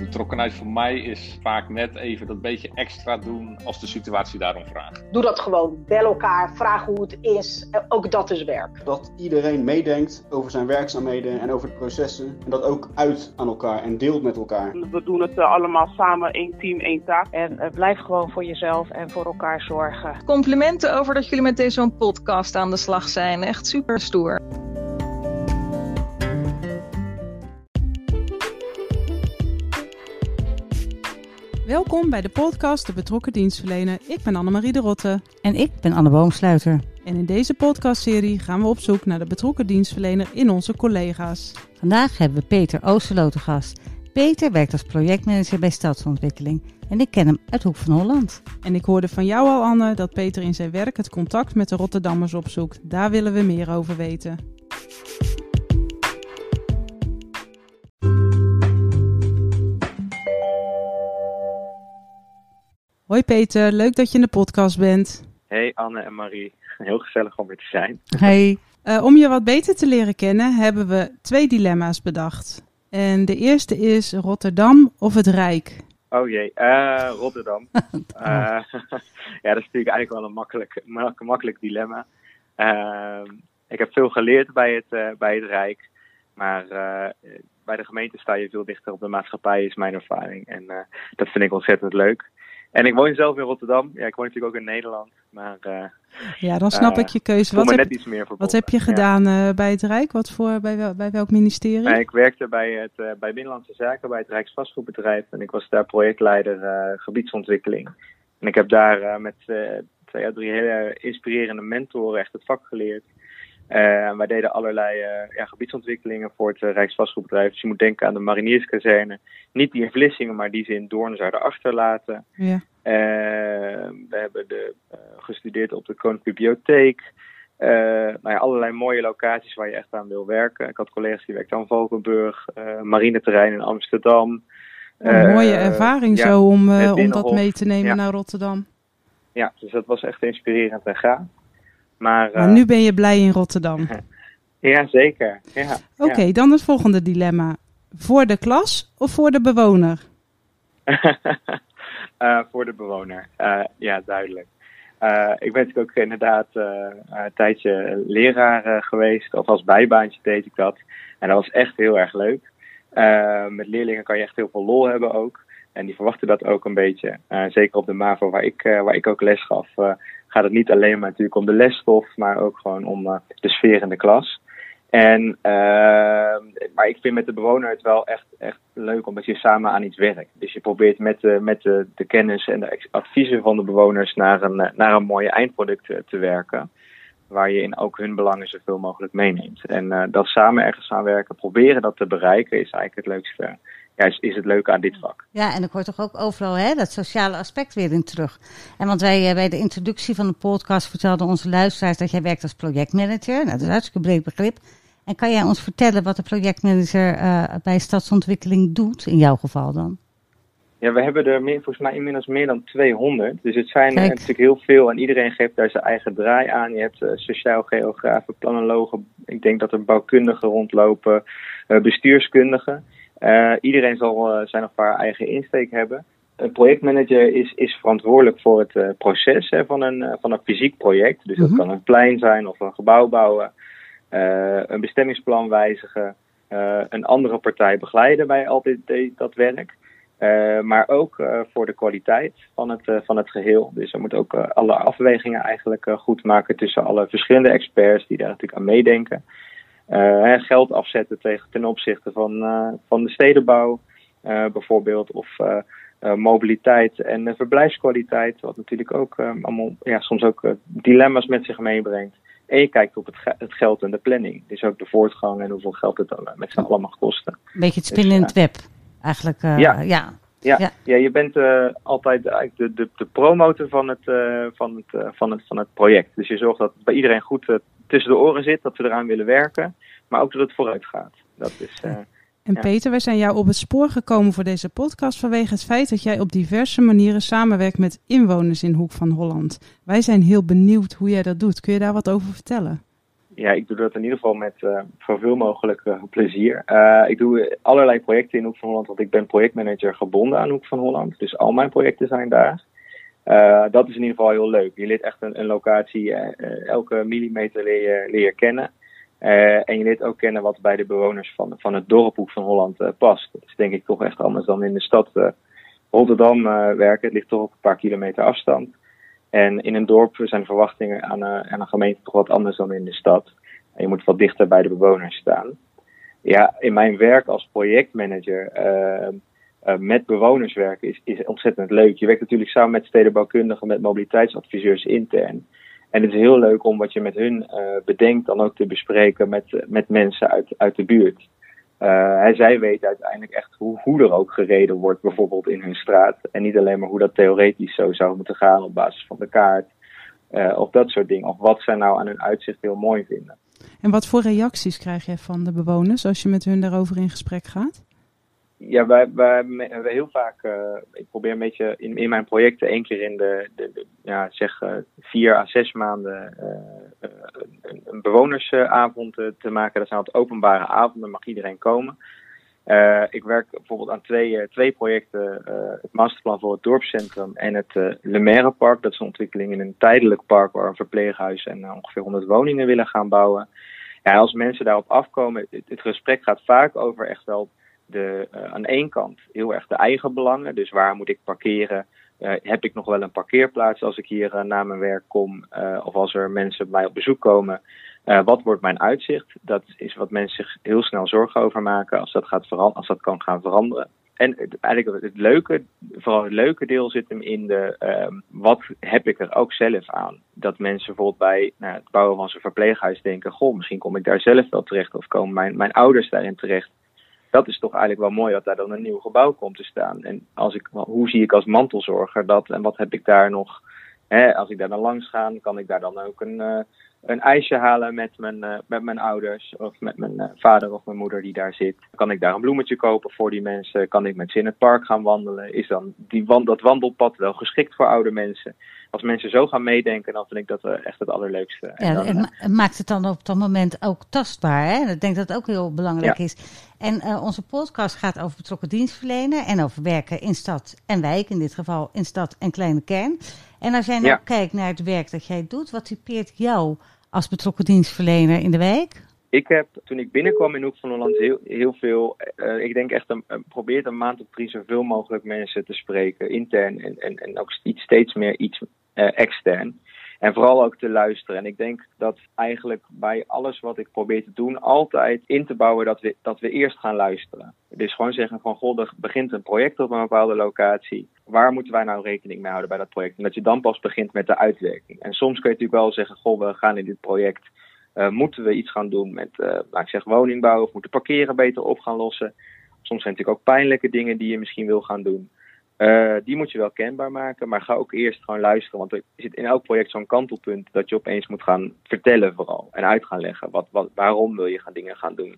betrokkenheid voor mij is vaak net even dat beetje extra doen als de situatie daarom vraagt. Doe dat gewoon. Bel elkaar, vraag hoe het is. Ook dat is werk. Dat iedereen meedenkt over zijn werkzaamheden en over de processen. En dat ook uit aan elkaar en deelt met elkaar. We doen het uh, allemaal samen, één team, één taak. En uh, blijf gewoon voor jezelf en voor elkaar zorgen. Complimenten over dat jullie met deze podcast aan de slag zijn. Echt super stoer. Welkom bij de podcast De Betrokken Dienstverlener. Ik ben Annemarie de Rotte. En ik ben Anne Boomsluiter. En in deze podcastserie gaan we op zoek naar de betrokken dienstverlener in onze collega's. Vandaag hebben we Peter Oosterlo te gast. Peter werkt als projectmanager bij stadsontwikkeling en ik ken hem uit Hoek van Holland. En ik hoorde van jou al, Anne, dat Peter in zijn werk het contact met de Rotterdammers opzoekt. Daar willen we meer over weten. Hoi Peter, leuk dat je in de podcast bent. Hey Anne en Marie, heel gezellig om weer te zijn. Hey. Uh, om je wat beter te leren kennen hebben we twee dilemma's bedacht. En de eerste is Rotterdam of het Rijk? Oh jee, uh, Rotterdam. uh, ja, dat is natuurlijk eigenlijk wel een makkelijk, makkelijk dilemma. Uh, ik heb veel geleerd bij het, bij het Rijk. Maar bij de gemeente sta je veel dichter op de maatschappij, is mijn ervaring. En dat vind ik ontzettend leuk. En ik woon zelf in Rotterdam. Ja, ik woon natuurlijk ook in Nederland. Maar, uh, ja, dan snap ik je keuze. Wat heb, net iets meer wat heb je gedaan ja. uh, bij het Rijk? Wat voor, bij, wel, bij welk ministerie? Ik werkte bij, het, bij Binnenlandse Zaken, bij het Rijksvastgoedbedrijf. En ik was daar projectleider gebiedsontwikkeling. En ik heb daar met twee à drie hele inspirerende mentoren echt het vak geleerd. Uh, wij deden allerlei uh, ja, gebiedsontwikkelingen voor het uh, Rijksvastgoedbedrijf. Dus je moet denken aan de marinierskazerne. Niet die in Vlissingen, maar die ze in Doorn zouden achterlaten. Ja. we hebben de, gestudeerd op de Koninklijke Bibliotheek. nou ja, allerlei mooie locaties waar je echt aan wil werken. Ik had collega's die werkten aan Valkenburg, marineterrein in Amsterdam. Een mooie ervaring ja, zo om, om dat mee te nemen ja. naar Rotterdam. Ja, dus dat was echt inspirerend en gaaf. Maar, maar, nu ben je blij in Rotterdam. ja, zeker. Ja, Oké, okay, ja. dan het volgende dilemma. Voor de klas of voor de bewoner? uh, voor de bewoner, uh, ja, duidelijk. Uh, ik ben natuurlijk ook inderdaad een tijdje leraar geweest, of als bijbaantje deed ik dat. En dat was echt heel erg leuk. met leerlingen kan je echt heel veel lol hebben ook. En die verwachten dat ook een beetje. zeker op de MAVO, waar ik, waar ik ook les gaf gaat het niet alleen maar natuurlijk om de lesstof, maar ook gewoon om uh, de sfeer in de klas. En, uh, maar ik vind met de bewoner het wel echt, echt leuk omdat je samen aan iets werkt. Dus je probeert met, de, met de, de kennis en de adviezen van de bewoners naar een, naar een mooie eindproduct te, te werken. Waar je in ook hun belangen zoveel mogelijk meeneemt. En dat samen ergens aan werken, proberen dat te bereiken, is eigenlijk het leukste ja, is, is het leuke aan dit vak. Ja, en ik hoor toch ook overal hè, dat sociale aspect weer in terug. En want wij bij de introductie van de podcast vertelden onze luisteraars dat jij werkt als projectmanager. Nou, dat is een hartstikke breed begrip. En kan jij ons vertellen wat de projectmanager uh, bij stadsontwikkeling doet, in jouw geval dan? Ja, we hebben er meer, volgens mij inmiddels meer dan 200. Dus het zijn natuurlijk heel veel en iedereen geeft daar zijn eigen draai aan. Je hebt uh, sociaal geografen, planologen, ik denk dat er bouwkundigen rondlopen, uh, bestuurskundigen. Uh, iedereen zal uh, zijn of haar eigen insteek hebben. Een projectmanager is, is verantwoordelijk voor het uh, proces hè, van, een, van een fysiek project. Dus dat mm -hmm. kan een plein zijn of een gebouw bouwen, een bestemmingsplan wijzigen, een andere partij begeleiden bij al dit, dat werk. maar ook voor de kwaliteit van het, van het geheel. Dus er moet ook alle afwegingen eigenlijk goed maken tussen alle verschillende experts die daar natuurlijk aan meedenken. Uh, geld afzetten tegen, ten opzichte van, uh, van de stedenbouw uh, bijvoorbeeld. Of mobiliteit en verblijfskwaliteit. Wat natuurlijk ook allemaal ja, soms ook dilemma's met zich meebrengt. En je kijkt op het, het, geld en de planning. Dus ook de voortgang en hoeveel geld het dan met z'n allen mag kosten. Een beetje het spinnen in het web eigenlijk. Ja. ja. Ja. Ja. ja, je bent uh, altijd eigenlijk de, de, de promotor van het, uh, van, het, uh, van, het, van het project. Dus je zorgt dat het bij iedereen goed tussen de oren zit, dat we eraan willen werken, maar ook dat het vooruit gaat. Dat is, en ja. Peter, wij zijn jou op het spoor gekomen voor deze podcast vanwege het feit dat jij op diverse manieren samenwerkt met inwoners in Hoek van Holland. Wij zijn heel benieuwd hoe jij dat doet. Kun je daar wat over vertellen? Ja, ik doe dat in ieder geval met uh, zoveel mogelijk uh, plezier. ik doe allerlei projecten in Hoek van Holland, want ik ben projectmanager gebonden aan Hoek van Holland. Dus al mijn projecten zijn daar. dat is in ieder geval heel leuk. Je leert echt een, een locatie, elke millimeter leer je kennen. en je leert ook kennen wat bij de bewoners van, van het dorp Hoek van Holland past. Dat is denk ik toch echt anders dan in de stad Rotterdam werken. Het ligt toch op een paar kilometer afstand. En in een dorp zijn verwachtingen aan, uh, aan een gemeente toch wat anders dan in de stad. En je moet wat dichter bij de bewoners staan. Ja, in mijn werk als projectmanager uh, met bewoners werken is, is ontzettend leuk. Je werkt natuurlijk samen met stedenbouwkundigen, met mobiliteitsadviseurs intern. En het is heel leuk om wat je met hun bedenkt dan ook te bespreken met, met mensen uit, uit de buurt. Uh, zij weten uiteindelijk echt hoe, hoe er ook gereden wordt, bijvoorbeeld in hun straat. En niet alleen maar hoe dat theoretisch zo zou moeten gaan op basis van de kaart. Uh, of dat soort dingen. Of wat zij nou aan hun uitzicht heel mooi vinden. En wat voor reacties krijg je van de bewoners als je met hun daarover in gesprek gaat? Ja, wij, wij, heel vaak, uh, ik probeer een beetje in, in mijn projecten één keer in de, de, ja, zeg uh, vier à zes maanden uh, een, een, bewonersavond te maken. Dat zijn altijd openbare avonden, mag iedereen komen. ik werk bijvoorbeeld aan twee, twee projecten, het masterplan voor het dorpscentrum en het Le Park. Dat is een ontwikkeling in een tijdelijk park waar een verpleeghuis en ongeveer 100 woningen willen gaan bouwen. Ja, als mensen daarop afkomen, het gesprek gaat vaak over echt wel de, uh, aan één kant heel erg de eigen belangen. Dus waar moet ik parkeren? Uh, heb ik nog wel een parkeerplaats als ik hier uh, naar mijn werk kom? of als er mensen bij mij op bezoek komen? wat wordt mijn uitzicht? Dat is wat mensen zich heel snel zorgen over maken als dat, gaat veranderen, als dat kan gaan veranderen. En eigenlijk het leuke, vooral het leuke deel zit hem in de ehm, wat heb ik er ook zelf aan. Dat mensen bijvoorbeeld bij nou, het bouwen van zijn verpleeghuis denken, goh, misschien kom ik daar zelf wel terecht of komen mijn, mijn ouders daarin terecht dat is toch eigenlijk wel mooi dat daar dan een nieuw gebouw komt te staan. En als ik, hoe zie ik als mantelzorger dat en wat heb ik daar nog? Hè, als ik daar dan langs ga, kan ik daar dan ook een, uh, een ijsje halen met mijn, uh, met mijn ouders of met mijn uh, vader of mijn moeder die daar zit. Kan ik daar een bloemetje kopen voor die mensen? Kan ik met ze in het park gaan wandelen? Is dan die wand, dat wandelpad wel geschikt voor oude mensen? als mensen zo gaan meedenken, dan vind ik dat echt het allerleukste. Ja, en dan, maakt het dan op dat moment ook tastbaar. Hè? Ik denk dat het ook heel belangrijk is. En uh, onze podcast gaat over betrokken dienstverlenen en over werken in stad en wijk. In dit geval in stad en kleine kern. En als jij nou ja. kijkt naar het werk dat jij doet, wat typeert jou als betrokken dienstverlener in de wijk? Ik heb toen ik binnenkwam in Hoek van Holland heel, heel veel, uh, ik denk echt een, probeert een maand op drie zoveel mogelijk mensen te spreken, intern en, en, en ook iets, steeds meer iets uh, extern. En vooral ook te luisteren. En ik denk dat eigenlijk bij alles wat ik probeer te doen, altijd in te bouwen dat we, dat we eerst gaan luisteren. Dus gewoon zeggen van, goh, er begint een project op een bepaalde locatie. Waar moeten wij nou rekening mee houden bij dat project? En dat je dan pas begint met de uitwerking. En soms kun je natuurlijk wel zeggen, goh, we gaan in dit project, uh, moeten we iets gaan doen met, uh, laat ik zeggen, woningbouw of moeten parkeren beter op gaan lossen. Soms zijn natuurlijk ook pijnlijke dingen die je misschien wil gaan doen. Uh, die moet je wel kenbaar maken, maar ga ook eerst gewoon luisteren. Want er zit in elk project zo'n kantelpunt dat je opeens moet gaan vertellen vooral. En uit gaan leggen. Wat, wat, waarom wil je gaan dingen gaan doen.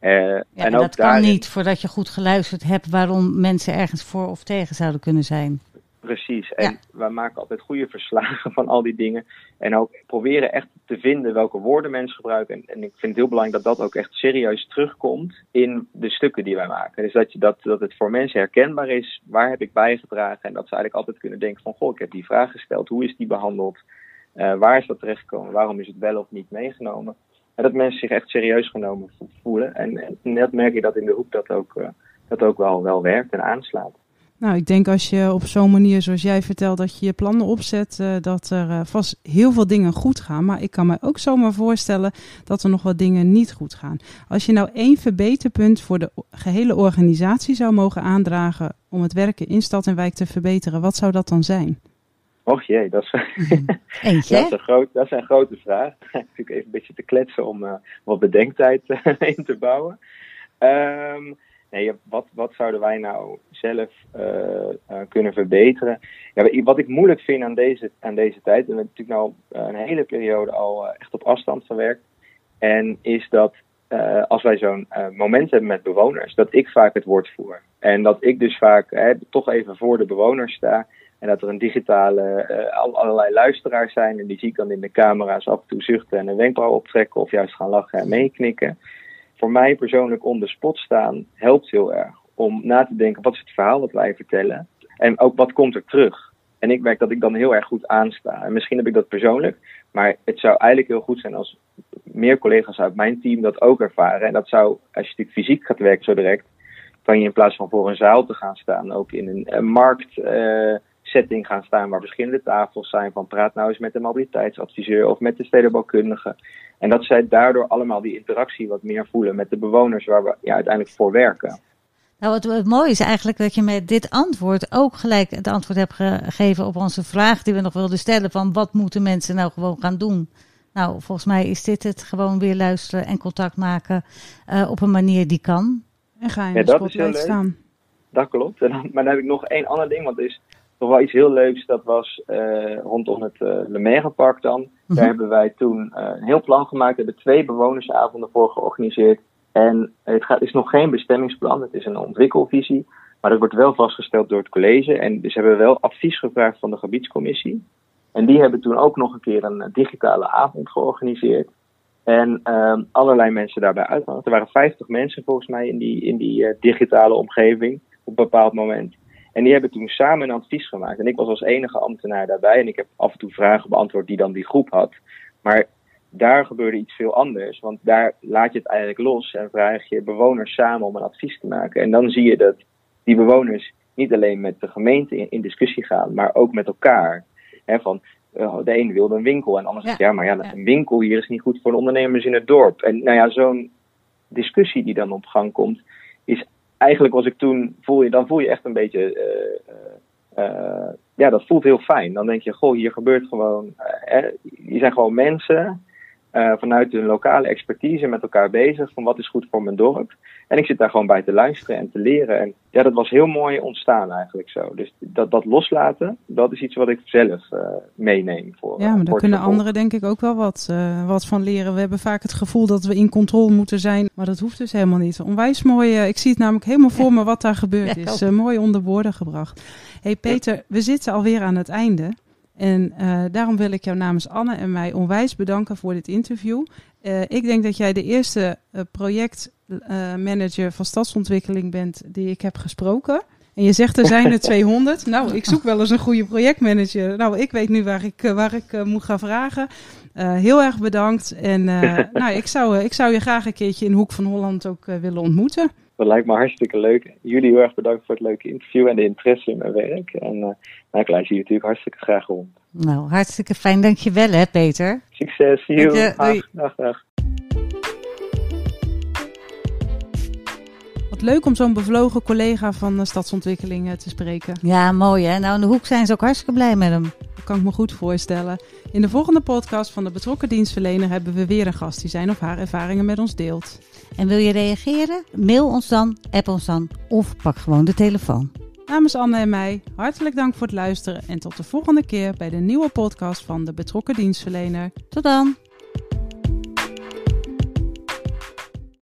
Uh, ja, en ook dat daarin... kan niet voordat je goed geluisterd hebt waarom mensen ergens voor of tegen zouden kunnen zijn. Precies. En ja. wij maken altijd goede verslagen van al die dingen. En ook proberen echt te vinden welke woorden mensen gebruiken. En, en, ik vind het heel belangrijk dat dat ook echt serieus terugkomt in de stukken die wij maken. Dus dat, je, dat, dat het voor mensen herkenbaar is. Waar heb ik bijgedragen? En dat ze eigenlijk altijd kunnen denken van... Goh, ik heb die vraag gesteld. Hoe is die behandeld? Uh, waar is dat terechtgekomen? Waarom is het wel of niet meegenomen? En dat mensen zich echt serieus genomen voelen. En, en net merk je dat in de hoek dat ook, uh, dat ook wel, wel werkt en aanslaat. Nou, ik denk als je op zo'n manier zoals jij vertelt dat je je plannen opzet, uh, dat er uh, vast heel veel dingen goed gaan. Maar ik kan me ook zomaar voorstellen dat er nog wat dingen niet goed gaan. Als je nou één verbeterpunt voor de gehele organisatie zou mogen aandragen om het werken in stad en wijk te verbeteren, wat zou dat dan zijn? Och jee, dat is, Eentje, dat is, een, groot, dat is een grote vraag. Natuurlijk even een beetje te kletsen om uh, wat bedenktijd in te bouwen. Um, Nee, wat, wat zouden wij nou zelf uh, uh, kunnen verbeteren? Ja, wat ik moeilijk vind aan deze, aan deze tijd, en we natuurlijk nou een hele periode al echt op afstand gewerkt, en is dat als wij zo'n moment hebben met bewoners, dat ik vaak het woord voer. En dat ik dus vaak toch even voor de bewoners sta En dat er een digitale, allerlei luisteraars zijn. En die zie ik dan in de camera's af en toe zuchten en een wenkbrauw optrekken. Of juist gaan lachen en meeknikken. Voor mij persoonlijk on the spot staan helpt heel erg. Om na te denken, wat is het verhaal dat wij vertellen? En ook wat komt er terug? En ik merk dat ik dan heel erg goed aansta. En misschien heb ik dat persoonlijk. Maar het zou eigenlijk heel goed zijn als meer collega's uit mijn team dat ook ervaren. En dat zou, als je natuurlijk fysiek gaat werken zo direct, kan je in plaats van voor een zaal te gaan staan, ook in een, een marktsetting uh, gaan staan waar verschillende tafels zijn. Van praat nou eens met de mobiliteitsadviseur of met de stedenbouwkundige. En dat zij daardoor allemaal die interactie wat meer voelen met de bewoners waar we ja, uiteindelijk voor werken. Nou, wat, wat mooi is eigenlijk dat je met dit antwoord ook gelijk het antwoord hebt gegeven op onze vraag die we nog wilden stellen van wat moeten mensen nou gewoon gaan doen? Nou, volgens mij is dit het gewoon weer luisteren en contact maken uh, op een manier die kan. En ga je in ja, de spotlight staan. Dat klopt. En dan, maar dan heb ik nog één ander ding, want is toch wel iets heel leuks. Dat was uh, rondom het uh, Le dan. Mm -hmm. Daar hebben wij toen een heel plan gemaakt. We hebben twee bewonersavonden voor georganiseerd. En het gaat, is nog geen bestemmingsplan, het is een ontwikkelvisie. Maar dat wordt wel vastgesteld door het college. En dus hebben we wel advies gevraagd van de gebiedscommissie. En die hebben toen ook nog een keer een digitale avond georganiseerd. En uh, allerlei mensen daarbij uitgenodigd. Er waren 50 mensen volgens mij in die, in die digitale omgeving op een bepaald moment. En die hebben toen samen een advies gemaakt. En ik was als enige ambtenaar daarbij. En ik heb af en toe vragen beantwoord die dan die groep had. Maar daar gebeurde iets veel anders. Want daar laat je het eigenlijk los en vraag je bewoners samen om een advies te maken. En dan zie je dat die bewoners niet alleen met de gemeente in, discussie gaan, maar ook met elkaar. He, van, uh, de een wilde een winkel en de ander zegt ja, maar ja, een winkel hier is niet goed voor de ondernemers in het dorp. En nou ja, zo'n discussie die dan op gang komt, is eigenlijk was ik toen, voel je, dan voel je echt een beetje, uh, uh, ja, dat voelt heel fijn. Dan denk je, goh, hier gebeurt gewoon, hier zijn gewoon mensen uh, vanuit hun lokale expertise met elkaar bezig van wat is goed voor mijn dorp. En ik zit daar gewoon bij te luisteren en te leren. En ja, dat was heel mooi ontstaan eigenlijk zo. Dus dat, dat loslaten, dat is iets wat ik zelf uh, meeneem. Voor, ja, maar daar kunnen anderen denk ik ook wel wat, uh, wat van leren. We hebben vaak het gevoel dat we in controle moeten zijn, maar dat hoeft dus helemaal niet. Onwijs mooi, ik zie het namelijk helemaal voor me wat daar gebeurd is. mooi onder woorden gebracht. hey Peter, we zitten alweer aan het einde. En uh, daarom wil ik jou namens Anne en mij onwijs bedanken voor dit interview. Uh, ik denk dat jij de eerste uh, projectmanager van stadsontwikkeling bent die ik heb gesproken. En je zegt er zijn er 200. Nou, ik zoek wel eens een goede projectmanager. Nou, ik weet nu waar ik, waar ik moet gaan vragen. heel erg bedankt. En nou, ik, zou, ik zou je graag een keertje in Hoek van Holland ook willen ontmoeten. Dat lijkt me hartstikke leuk. Jullie heel erg bedankt voor het leuke interview en de interesse in mijn werk. En uh, nou, ik luister je natuurlijk hartstikke graag rond. Nou, hartstikke fijn. Dankjewel hè, Peter. Succes. Dank dag, dag, dag. Wat leuk om zo'n bevlogen collega van stadsontwikkeling te spreken. Ja, mooi hè. Nou, in de hoek zijn ze ook hartstikke blij met hem. Dat kan ik me goed voorstellen. In de volgende podcast van de betrokken dienstverlener hebben we weer een gast die zijn of haar ervaringen met ons deelt. En wil je reageren? Mail ons dan, app ons dan of pak gewoon de telefoon. Namens Anne en mij, hartelijk dank voor het luisteren en tot de volgende keer bij de nieuwe podcast van de betrokken dienstverlener. Tot dan!